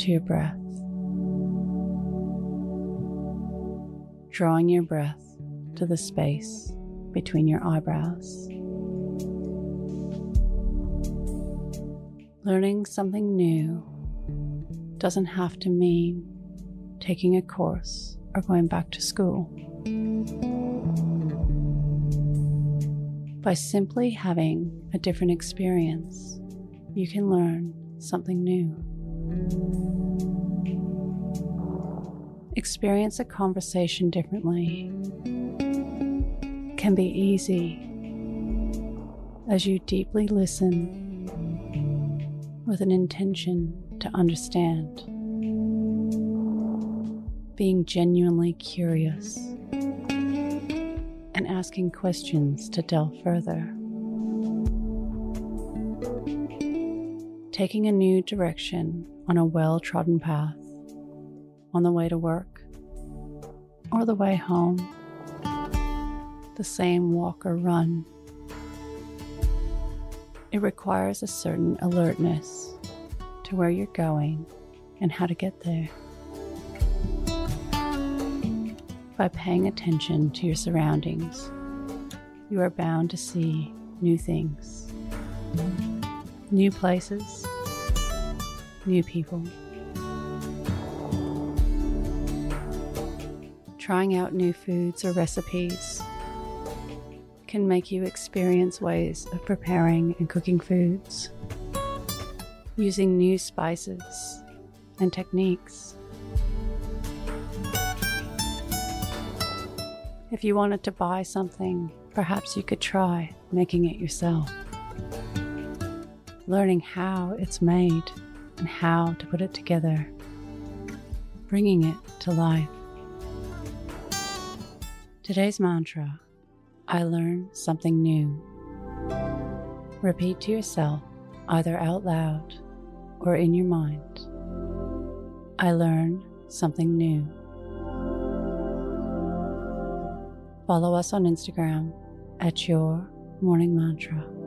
to your breath. Drawing your breath to the space between your eyebrows. Learning something new doesn't have to mean taking a course or going back to school. By simply having a different experience, you can learn something new. Experience a conversation differently can be easy as you deeply listen with an intention to understand, being genuinely curious, and asking questions to delve further. Taking a new direction on a well trodden path, on the way to work, or the way home, the same walk or run. It requires a certain alertness to where you're going and how to get there. By paying attention to your surroundings, you are bound to see new things, new places, new people. Trying out new foods or recipes can make you experience ways of preparing and cooking foods, using new spices and techniques. If you wanted to buy something, perhaps you could try making it yourself. Learning how it's made and how to put it together, bringing it to life. Today's mantra I learn something new. Repeat to yourself, either out loud or in your mind. I learn something new. Follow us on Instagram at Your Morning Mantra.